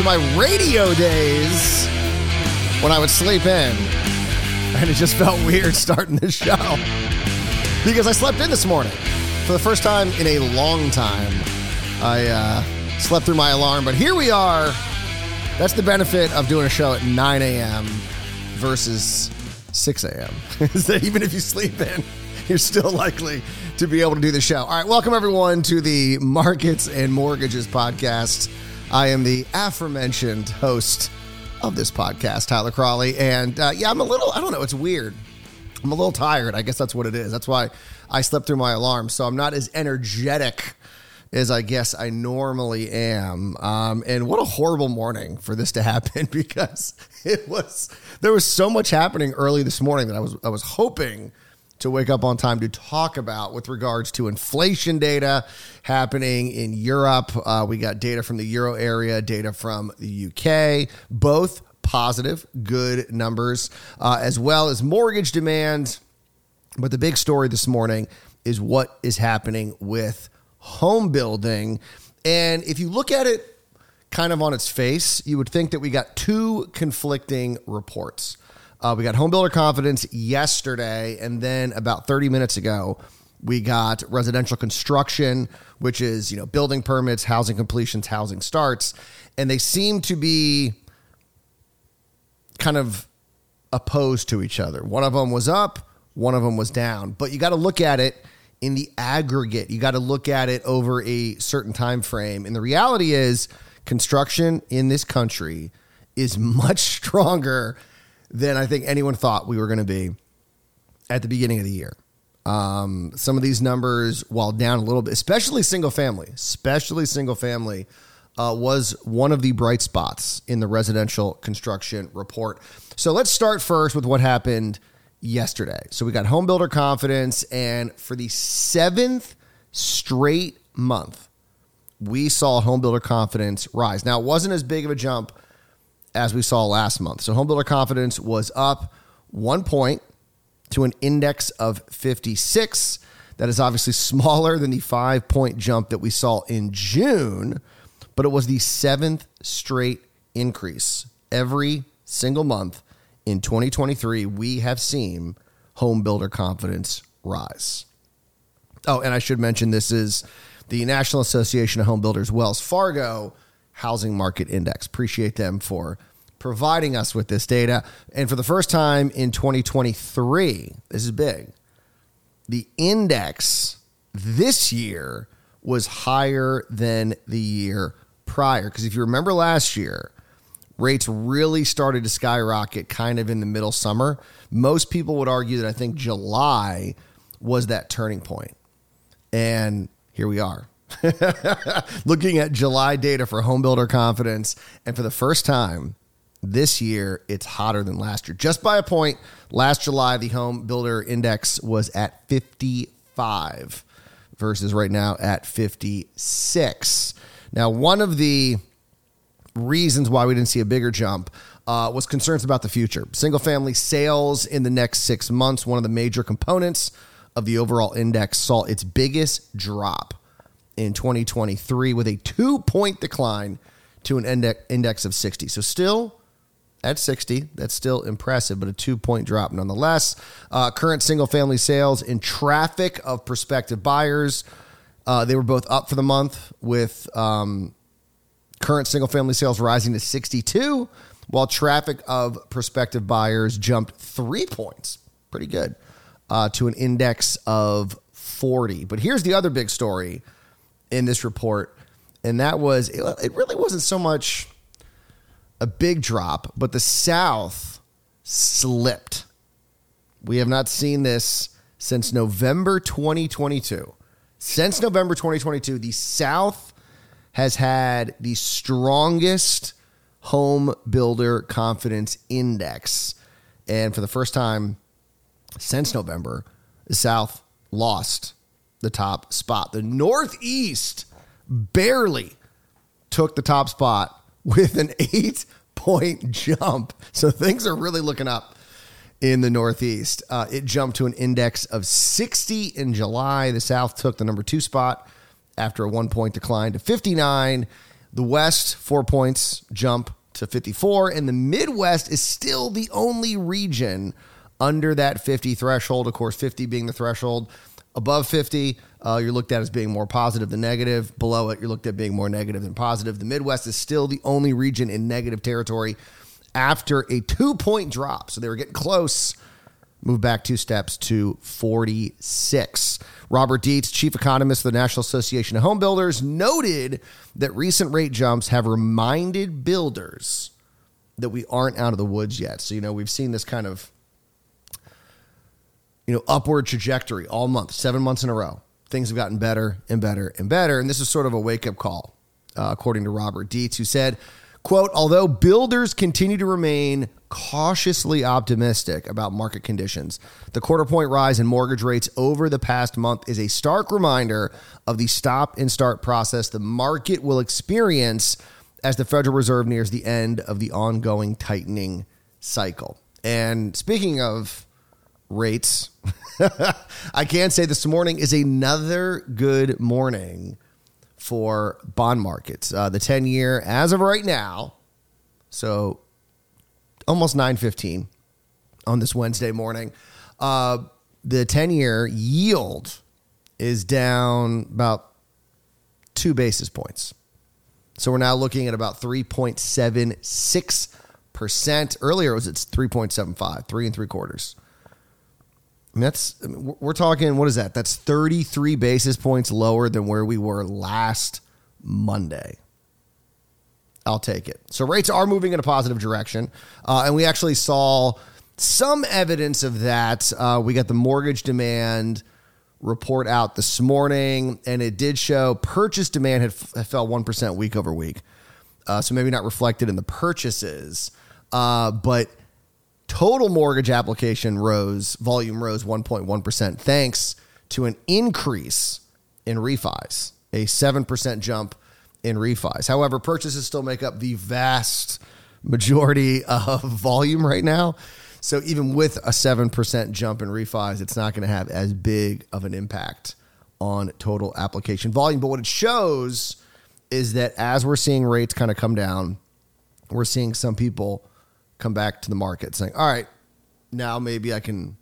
to my radio days when I would sleep in. And it just felt weird starting the show because I slept in this morning for the first time in a long time. I uh, slept through my alarm, but here we are. That's the benefit of doing a show at 9 a.m. versus 6 a.m. is that even if you sleep in, you're still likely to be able to do the show. All right, welcome everyone to the Markets and Mortgages podcast. I am the aforementioned host of this podcast, Tyler Cralle. And uh, yeah, I'm a little, I don't know, it's weird. I'm a little tired. I guess that's what it is. That's why I slept through my alarm. So I'm not as energetic as I guess I normally am. Um, and what a horrible morning for this to happen because it was, there was so much happening early this morning that I was, I was hoping to wake up on time to talk about with regards to inflation data happening in Europe. Uh, we got data from the Euro area, data from the UK, both positive, good numbers, uh, as well as mortgage demand. But the big story this morning is what is happening with home building. And if you look at it kind of on its face, you would think that we got two conflicting reports. Uh, we got home builder confidence yesterday, and then about 30 minutes ago, we got residential construction, which is you know building permits, housing completions, housing starts, and they seem to be kind of opposed to each other. One of them was up, one of them was down. But you got to look at it in the aggregate. You got to look at it over a certain time frame. And the reality is construction in this country is much stronger than I think anyone thought we were going to be at the beginning of the year. Um, some of these numbers, while down a little bit, especially single family, especially single family, uh, was one of the bright spots in the residential construction report. So let's start first with what happened yesterday. So we got home builder confidence, and for the seventh straight month, we saw home builder confidence rise. Now, it wasn't as big of a jump as we saw last month. So homebuilder confidence was up one point to an index of 56. That is obviously smaller than the five point jump that we saw in June, but it was the seventh straight increase. Every single month in 2023, we have seen home builder confidence rise. Oh, and I should mention this is the National Association of Home Builders, Wells Fargo Housing Market Index. Appreciate them for providing us with this data. And for the first time in 2023, this is big, the index this year was higher than the year prior. Because if you remember last year, rates really started to skyrocket kind of in the middle summer. Most people would argue that I think July was that turning point. And here we are. Looking at July data for home builder confidence, and for the first time this year, it's hotter than last year, just by a point. Last July, the home builder index was at 55 versus right now at 56. Now, one of the reasons why we didn't see a bigger jump uh, was concerns about the future. Single family sales in the next six months, one of the major components of the overall index, saw its biggest drop in 2023 with a two point decline to an index of 60. So, still at 60, that's still impressive, but a two point drop nonetheless. Uh, current single family sales and traffic of prospective buyers, uh, they were both up for the month with um, current single family sales rising to 62, while traffic of prospective buyers jumped three points. Pretty good. Uh, to an index of 40. But here's the other big story in this report, and that was it, it really wasn't so much a big drop, but the South slipped. We have not seen this since November 2022. Since November 2022, the South has had the strongest Home Builder Confidence Index. And for the first time since November, the South lost the top spot. The Northeast barely took the top spot with an eight point jump. So things are really looking up in the Northeast. Uh, it jumped to an index of 60 in July. The South took the number two spot after a one point decline to 59. The West, four points jump to 54. And the Midwest is still the only region under that 50 threshold. Of course, 50 being the threshold. Above 50, uh, you're looked at as being more positive than negative. Below it, you're looked at being more negative than positive. The Midwest is still the only region in negative territory after a two point drop. So they were getting close. Moved back two steps to 46. Robert Dietz, chief economist of the National Association of Home Builders, noted that recent rate jumps have reminded builders that we aren't out of the woods yet. So, you know, we've seen this kind of you know, upward trajectory all month, seven months in a row. Things have gotten better and better and better. And this is sort of a wake up call, uh, according to Robert Dietz, who said, quote, although builders continue to remain cautiously optimistic about market conditions, the quarter point rise in mortgage rates over the past month is a stark reminder of the stop and start process the market will experience as the Federal Reserve nears the end of the ongoing tightening cycle. And speaking of rates. I can say this morning is another good morning for bond markets. Uh, the 10 year, as of right now, so almost 915 on this Wednesday morning, uh, the 10 year yield is down about two basis points. So we're now looking at about 3.76%. Earlier it was at 3.75, three and three quarters. And that's we're talking what is that? That's 33 basis points lower than where we were last Monday. I'll take it. So rates are moving in a positive direction, uh, and we actually saw some evidence of that. Uh, we got the mortgage demand report out this morning, and it did show purchase demand had, had fell one percent week over week. Uh, so maybe not reflected in the purchases, uh, but Total mortgage application rose, volume rose 1.1%, thanks to an increase in refis, a 7% jump in refis. However, purchases still make up the vast majority of volume right now. So even with a 7% jump in refis, it's not going to have as big of an impact on total application volume. But what it shows is that as we're seeing rates kind of come down, we're seeing some people come back to the market saying, all right, now maybe I can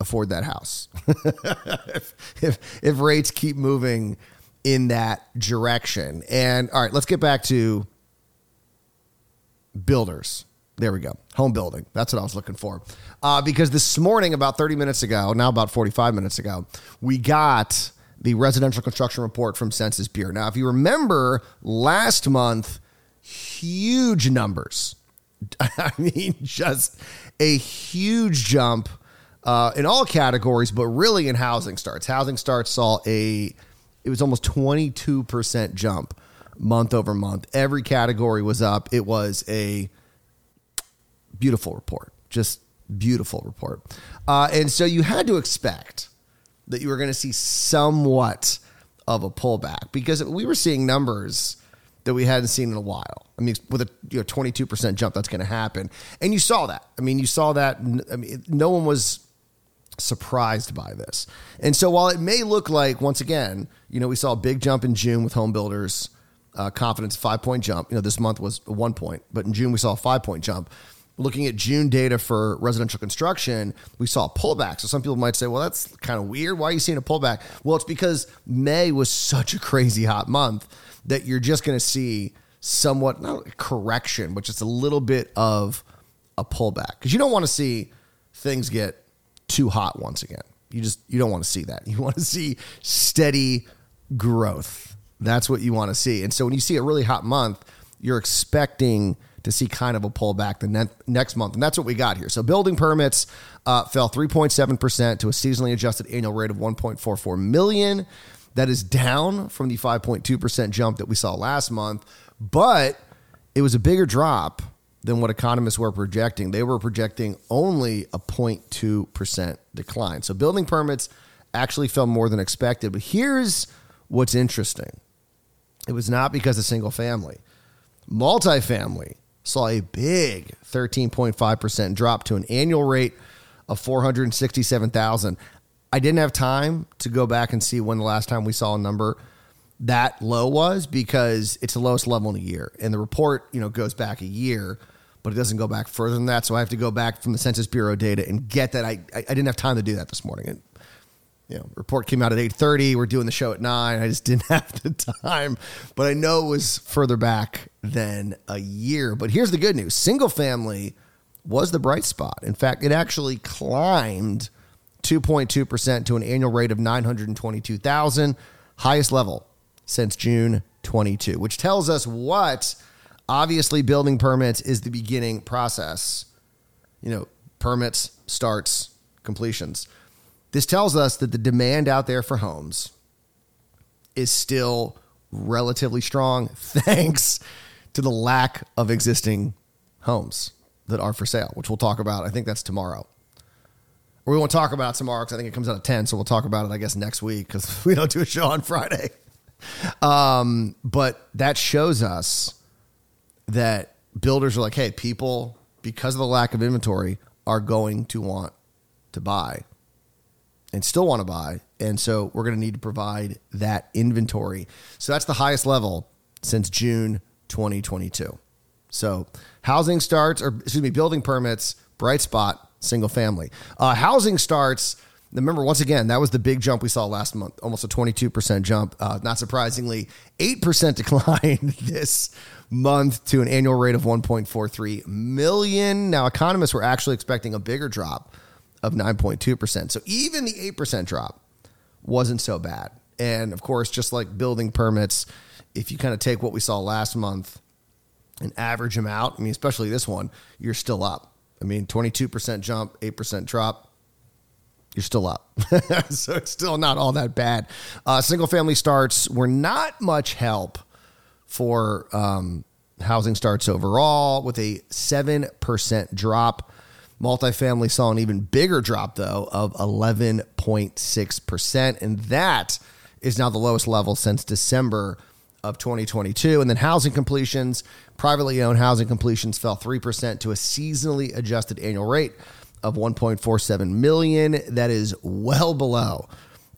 afford that house. if, if, if rates keep moving in that direction. And all right, let's get back to builders. There we go. Home building. That's what I was looking for. Uh, because this morning, about 30 minutes ago, now about 45 minutes ago, we got the residential construction report from Census Bureau. Now, if you remember last month, huge numbers I mean, just a huge jump uh, in all categories, but really in housing starts. Housing starts saw a, it was almost 22% jump month over month. Every category was up. It was a beautiful report, just beautiful report. Uh, and so you had to expect that you were going to see somewhat of a pullback because we were seeing numbers that we hadn't seen in a while. I mean, with a you know, 22% jump, that's going to happen. And you saw that. I mean, you saw that. I mean, no one was surprised by this. And so while it may look like, once again, you know, we saw a big jump in June with home builders, uh, confidence, five point jump. You know, this month was one point, but in June we saw a five point jump. Looking at June data for residential construction, we saw a pullback. So some people might say, well, that's kind of weird. Why are you seeing a pullback? Well, it's because May was such a crazy hot month that you're just going to see somewhat not a correction, but just a little bit of a pullback because you don't want to see things get too hot once again. You just you don't want to see that. You want to see steady growth. That's what you want to see. And so when you see a really hot month, you're expecting to see kind of a pullback the ne- next month. And that's what we got here. So building permits uh, fell 3.7% to a seasonally adjusted annual rate of 1.44 million. That is down from the 5.2% jump that we saw last month, but it was a bigger drop than what economists were projecting. They were projecting only a 0.2% decline. So building permits actually fell more than expected. But here's what's interesting it was not because of single family, multifamily saw a big 13.5% drop to an annual rate of 467,000. I didn't have time to go back and see when the last time we saw a number that low was because it's the lowest level in a year. And the report, you know, goes back a year, but it doesn't go back further than that. So I have to go back from the Census Bureau data and get that. I, I, I didn't have time to do that this morning. You know, report came out at 8.30. We're doing the show at 9. I just didn't have the time. But I know it was further back than a year. But here's the good news. Single family was the bright spot. In fact, it actually climbed 2.2% to an annual rate of 922,000, highest level since June 22, which tells us what obviously building permits is the beginning process. You know, permits, starts, completions. This tells us that the demand out there for homes is still relatively strong thanks to the lack of existing homes that are for sale, which we'll talk about. I think that's tomorrow. Or we won't talk about tomorrow because I think it comes out at 10. So we'll talk about it, I guess, next week because we don't do a show on Friday. Um, but that shows us that builders are like, hey, people, because of the lack of inventory, are going to want to buy and still want to buy. And so we're going to need to provide that inventory. So that's the highest level since June 2022. So housing starts, or excuse me, building permits, bright spot, single family. Uh, housing starts Remember, once again, that was the big jump we saw last month, almost a 22% jump. Uh, not surprisingly, 8% decline this month to an annual rate of 1.43 million. Now, economists were actually expecting a bigger drop of 9.2%. So even the 8% drop wasn't so bad. And of course, just like building permits, if you kind of take what we saw last month and average them out, I mean, especially this one, you're still up. I mean, 22% jump, 8% drop you're still up. so it's still not all that bad. Uh, single family starts were not much help for um, housing starts overall, with a 7% drop. Multifamily saw an even bigger drop, though, of 11.6%. And that is now the lowest level since December of 2022. And then housing completions, privately owned housing completions fell 3% to a seasonally adjusted annual rate of 1.47 million. That is well below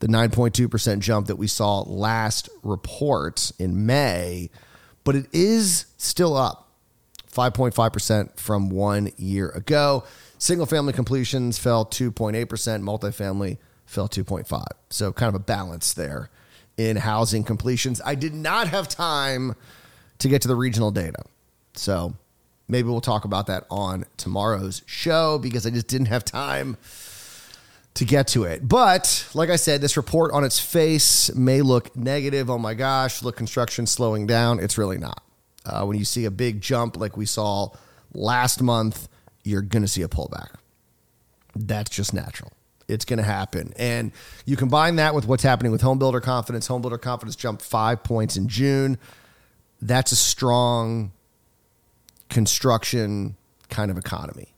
the 9.2% jump that we saw last report in May, but it is still up 5.5% from one year ago. Single family completions fell 2.8%, multifamily fell 2.5. So kind of a balance there in housing completions. I did not have time to get to the regional data. So maybe we'll talk about that on tomorrow's show because I just didn't have time to get to it. But like I said, this report on its face may look negative. Oh my gosh, look, construction slowing down. It's really not. Uh, when you see a big jump like we saw last month, you're going to see a pullback. That's just natural. It's going to happen. And you combine that with what's happening with home builder confidence. Home builder confidence jumped five points in June. That's a strong construction kind of economy.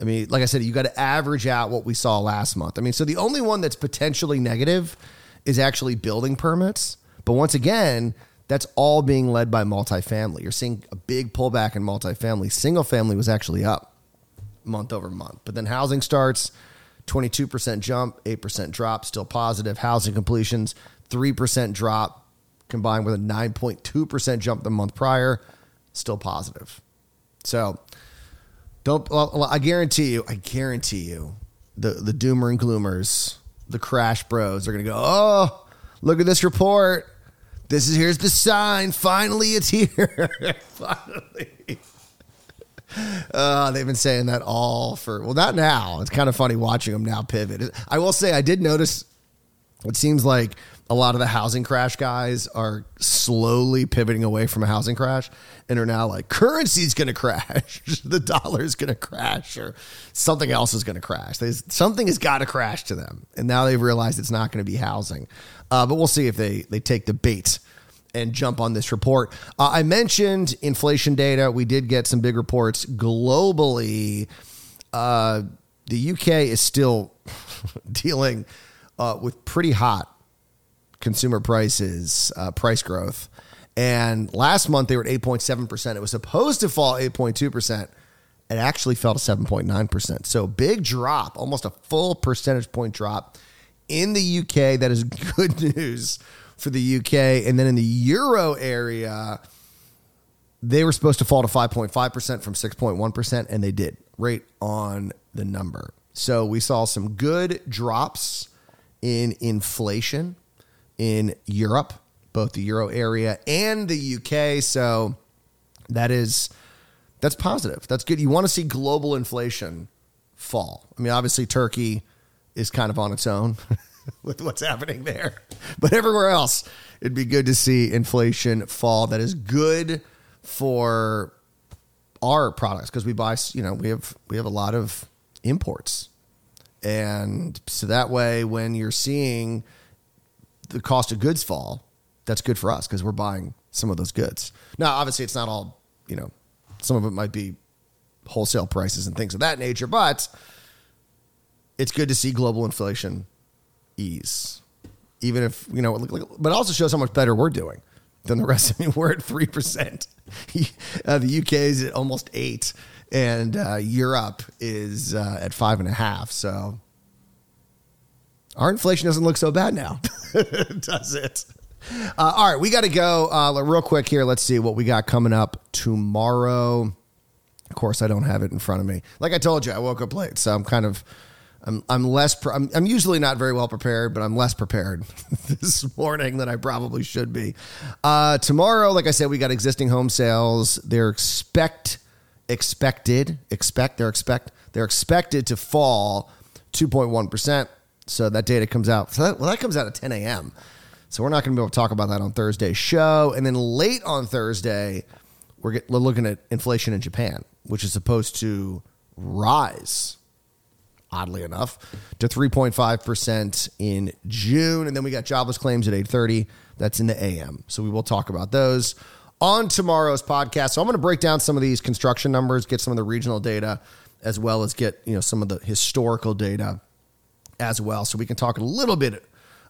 I mean, like I said, you got to average out what we saw last month. I mean, so the only one that's potentially negative is actually building permits. But once again, that's all being led by multifamily. You're seeing a big pullback in multifamily. Single family was actually up month over month. But then housing starts, 22% jump, 8% drop, still positive. Housing completions, 3% drop combined with a 9.2% jump the month prior still positive. So don't. I guarantee you. I guarantee you. The the doomer and gloomers, the crash bros, are gonna go. Oh, look at this report. This is here's the sign. Finally, it's here. Finally. Uh, they've been saying that all for well, not now. It's kind of funny watching them now pivot. I will say I did notice. It seems like a lot of the housing crash guys are slowly pivoting away from a housing crash and are now like currency's going to crash, the dollar's going to crash, or something else is going to crash. There's, something has got to crash to them, and now they've realized it's not going to be housing. Uh, but we'll see if they they take the bait and jump on this report. Uh, I mentioned inflation data. We did get some big reports globally. Uh, the UK is still dealing uh, with pretty hot consumer prices, uh, price growth. And last month they were at 8.7%. It was supposed to fall 8.2%. It actually fell to 7.9%. So big drop, almost a full percentage point drop in the UK. That is good news for the UK. And then in the euro area, they were supposed to fall to 5.5% from 6.1%, and they did right on the number. So we saw some good drops in inflation in Europe, both the euro area and the UK. So that is that's positive. That's good. You want to see global inflation fall. I mean, obviously Turkey is kind of on its own with what's happening there. But everywhere else, it'd be good to see inflation fall. That is good for our products because we buy, you know, we have we have a lot of imports. And so that way when you're seeing the cost of goods fall, that's good for us because we're buying some of those goods. Now, obviously it's not all, you know, some of it might be wholesale prices and things of that nature, but it's good to see global inflation ease. Even if, you know, but also shows how much better we're doing than the rest. I mean, we're at 3%. uh, the UK is at almost 8 and uh, Europe is uh, at five and a half. So our inflation doesn't look so bad now, does it? Uh, all right, we got to go uh, real quick here. Let's see what we got coming up tomorrow. Of course, I don't have it in front of me. Like I told you, I woke up late, so I'm kind of. I'm, I'm less. Pre- I'm, I'm usually not very well prepared, but I'm less prepared this morning than I probably should be. Uh, tomorrow, like I said, we got existing home sales. They're expect expected expect they're expect they're expected to fall 2.1 percent. So that data comes out. So that, well, that comes out at 10 a.m. So we're not going to be able to talk about that on Thursday's show. And then late on Thursday, we're, get, we're looking at inflation in Japan, which is supposed to rise, oddly enough, to 3.5% in June. And then we got jobless claims at 8.30. That's in the AM. So we will talk about those on tomorrow's podcast. So I'm going to break down some of these construction numbers, get some of the regional data, as well as get you know some of the historical data as well, so we can talk a little bit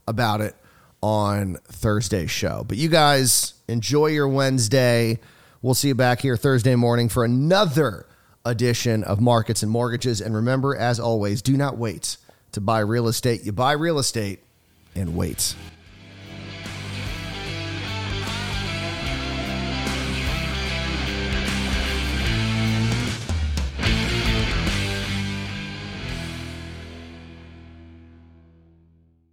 about it on Thursday's show. But you guys enjoy your Wednesday. We'll see you back here Thursday morning for another edition of Markets and Mortgages. And remember, as always, do not wait to buy real estate. You buy real estate and wait.